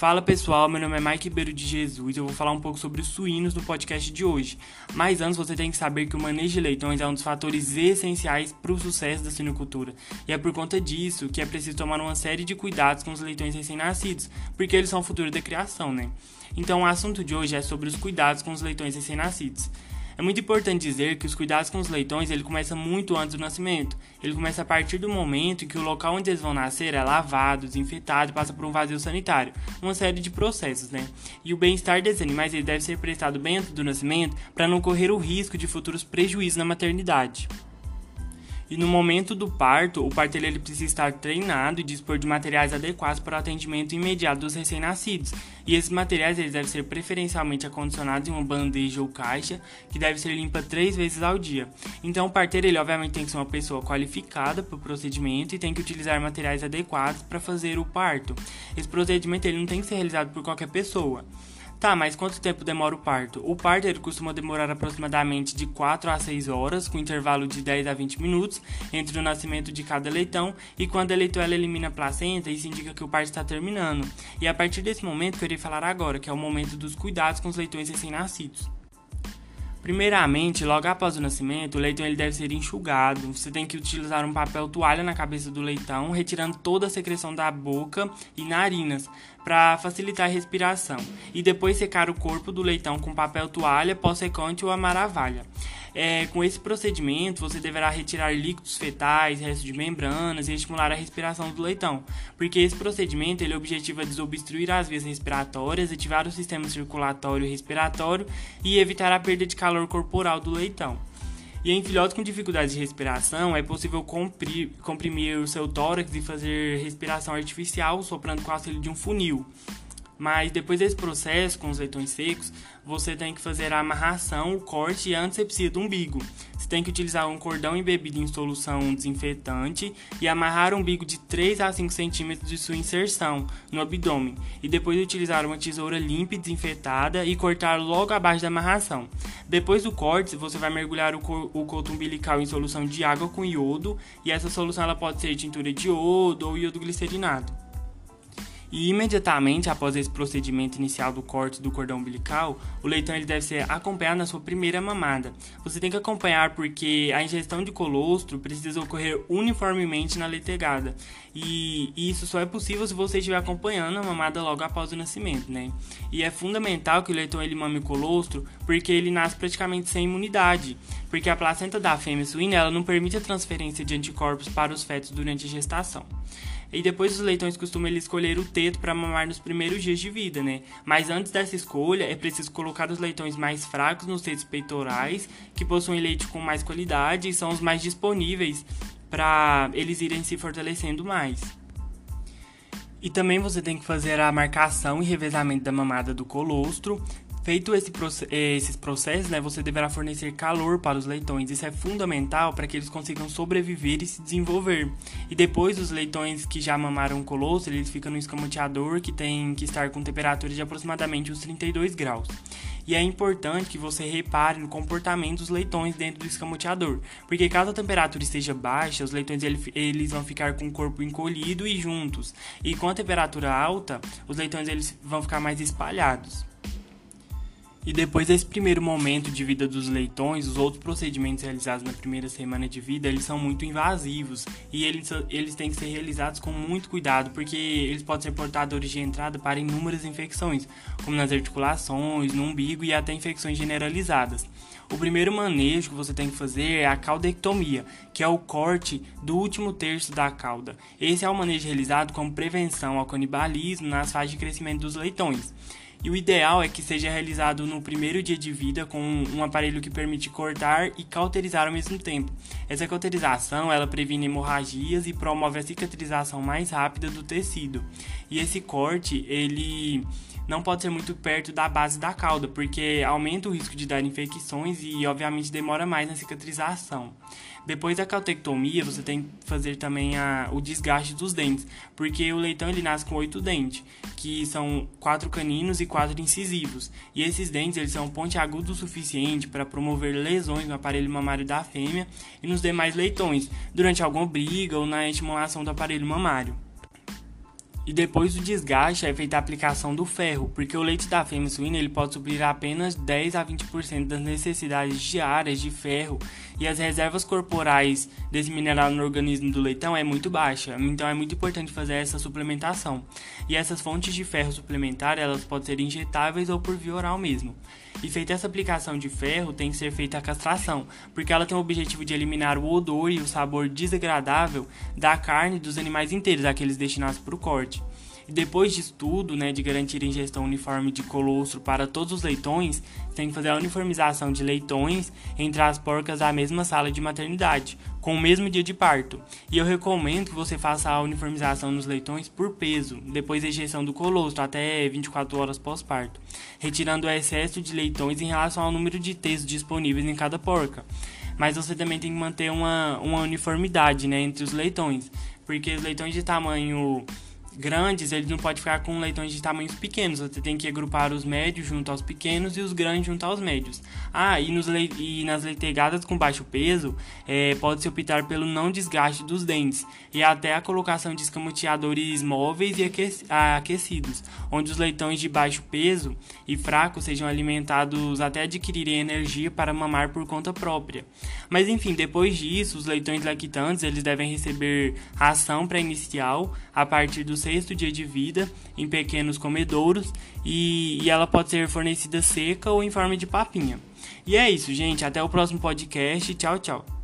Fala pessoal, meu nome é Mike Ribeiro de Jesus eu vou falar um pouco sobre os suínos no podcast de hoje. Mas antes você tem que saber que o manejo de leitões é um dos fatores essenciais para o sucesso da suinocultura. E é por conta disso que é preciso tomar uma série de cuidados com os leitões recém-nascidos, porque eles são o futuro da criação, né? Então o assunto de hoje é sobre os cuidados com os leitões recém-nascidos. É muito importante dizer que os cuidados com os leitões ele começa muito antes do nascimento. Ele começa a partir do momento em que o local onde eles vão nascer é lavado, desinfetado passa por um vazio sanitário, uma série de processos, né? E o bem-estar desses animais ele deve ser prestado bem antes do nascimento para não correr o risco de futuros prejuízos na maternidade. E no momento do parto, o parteiro ele precisa estar treinado e dispor de materiais adequados para o atendimento imediato dos recém-nascidos. E esses materiais eles devem ser preferencialmente acondicionados em uma bandeja ou caixa, que deve ser limpa três vezes ao dia. Então o parteiro ele obviamente tem que ser uma pessoa qualificada para o procedimento e tem que utilizar materiais adequados para fazer o parto. Esse procedimento ele não tem que ser realizado por qualquer pessoa. Tá, mas quanto tempo demora o parto? O parto ele costuma demorar aproximadamente de 4 a 6 horas, com intervalo de 10 a 20 minutos entre o nascimento de cada leitão, e quando a leitoela elimina a placenta, isso indica que o parto está terminando. E a partir desse momento que eu irei falar agora, que é o momento dos cuidados com os leitões recém-nascidos. Primeiramente, logo após o nascimento, o leitão ele deve ser enxugado. Você tem que utilizar um papel toalha na cabeça do leitão, retirando toda a secreção da boca e narinas, para facilitar a respiração. E depois secar o corpo do leitão com papel toalha, pó secante ou amaravalha. É, com esse procedimento, você deverá retirar líquidos fetais, restos de membranas e estimular a respiração do leitão, porque esse procedimento ele objetiva desobstruir as vias respiratórias, ativar o sistema circulatório e respiratório e evitar a perda de calor corporal do leitão. E em filhotes com dificuldades de respiração, é possível comprimir, comprimir o seu tórax e fazer respiração artificial soprando com o auxílio de um funil. Mas depois desse processo, com os leitões secos, você tem que fazer a amarração, o corte e a antisepsia do umbigo. Tem que utilizar um cordão embebido em solução desinfetante e amarrar o umbigo de 3 a 5 centímetros de sua inserção no abdômen. E depois utilizar uma tesoura limpa e desinfetada e cortar logo abaixo da amarração. Depois do corte, você vai mergulhar o, o coto umbilical em solução de água com iodo e essa solução ela pode ser tintura de iodo ou iodo glicerinado. E imediatamente após esse procedimento inicial do corte do cordão umbilical, o leitão ele deve ser acompanhado na sua primeira mamada. Você tem que acompanhar porque a ingestão de colostro precisa ocorrer uniformemente na letegada. E isso só é possível se você estiver acompanhando a mamada logo após o nascimento, né? E é fundamental que o leitão ele mame o colostro porque ele nasce praticamente sem imunidade, porque a placenta da fêmea suína ela não permite a transferência de anticorpos para os fetos durante a gestação. E depois os leitões costumam ele escolher o teto para mamar nos primeiros dias de vida, né? Mas antes dessa escolha, é preciso colocar os leitões mais fracos nos tetos peitorais, que possuem leite com mais qualidade e são os mais disponíveis para eles irem se fortalecendo mais. E também você tem que fazer a marcação e revezamento da mamada do colostro, Feito esse, esses processos, né, você deverá fornecer calor para os leitões. Isso é fundamental para que eles consigam sobreviver e se desenvolver. E depois, os leitões que já mamaram colosso, eles ficam no escamoteador, que tem que estar com temperatura de aproximadamente uns 32 graus. E é importante que você repare no comportamento dos leitões dentro do escamoteador, porque caso a temperatura esteja baixa, os leitões eles vão ficar com o corpo encolhido e juntos. E com a temperatura alta, os leitões eles vão ficar mais espalhados. E depois desse primeiro momento de vida dos leitões, os outros procedimentos realizados na primeira semana de vida, eles são muito invasivos e eles, eles têm que ser realizados com muito cuidado, porque eles podem ser portadores de entrada para inúmeras infecções, como nas articulações, no umbigo e até infecções generalizadas. O primeiro manejo que você tem que fazer é a caudectomia, que é o corte do último terço da cauda. Esse é o manejo realizado como prevenção ao canibalismo nas fases de crescimento dos leitões. E o ideal é que seja realizado no primeiro dia de vida com um aparelho que permite cortar e cauterizar ao mesmo tempo. Essa cauterização ela previne hemorragias e promove a cicatrização mais rápida do tecido. E esse corte ele não pode ser muito perto da base da cauda, porque aumenta o risco de dar infecções e, obviamente, demora mais na cicatrização. Depois da cautectomia, você tem que fazer também a, o desgaste dos dentes, porque o leitão ele nasce com oito dentes, que são quatro caninos e quatro incisivos. E esses dentes eles são pontiagudos o suficiente para promover lesões no aparelho mamário da fêmea e nos demais leitões, durante alguma briga ou na estimulação do aparelho mamário. E depois do desgaste é feita a aplicação do ferro, porque o leite da fêmea suína ele pode suprir apenas 10 a 20% das necessidades diárias de ferro e as reservas corporais desse mineral no organismo do leitão é muito baixa, então é muito importante fazer essa suplementação. E essas fontes de ferro suplementar elas podem ser injetáveis ou por via oral mesmo. E feita essa aplicação de ferro, tem que ser feita a castração, porque ela tem o objetivo de eliminar o odor e o sabor desagradável da carne dos animais inteiros, aqueles destinados para o corte. Depois disso tudo, né, de garantir a ingestão uniforme de colostro para todos os leitões, tem que fazer a uniformização de leitões entre as porcas da mesma sala de maternidade, com o mesmo dia de parto. E eu recomendo que você faça a uniformização nos leitões por peso, depois da injeção do colostro, até 24 horas pós-parto, retirando o excesso de leitões em relação ao número de testes disponíveis em cada porca. Mas você também tem que manter uma, uma uniformidade né, entre os leitões, porque os leitões de tamanho grandes, eles não pode ficar com leitões de tamanhos pequenos. Você tem que agrupar os médios junto aos pequenos e os grandes junto aos médios. Ah, e, nos e nas leitegadas com baixo peso, é, pode-se optar pelo não desgaste dos dentes e até a colocação de escamoteadores móveis e aquecidos, onde os leitões de baixo peso e fracos sejam alimentados até adquirirem energia para mamar por conta própria. Mas enfim, depois disso, os leitões lactantes eles devem receber ração pré-inicial a partir do sexto dia de vida em pequenos comedouros e, e ela pode ser fornecida seca ou em forma de papinha. E é isso, gente. Até o próximo podcast. Tchau, tchau.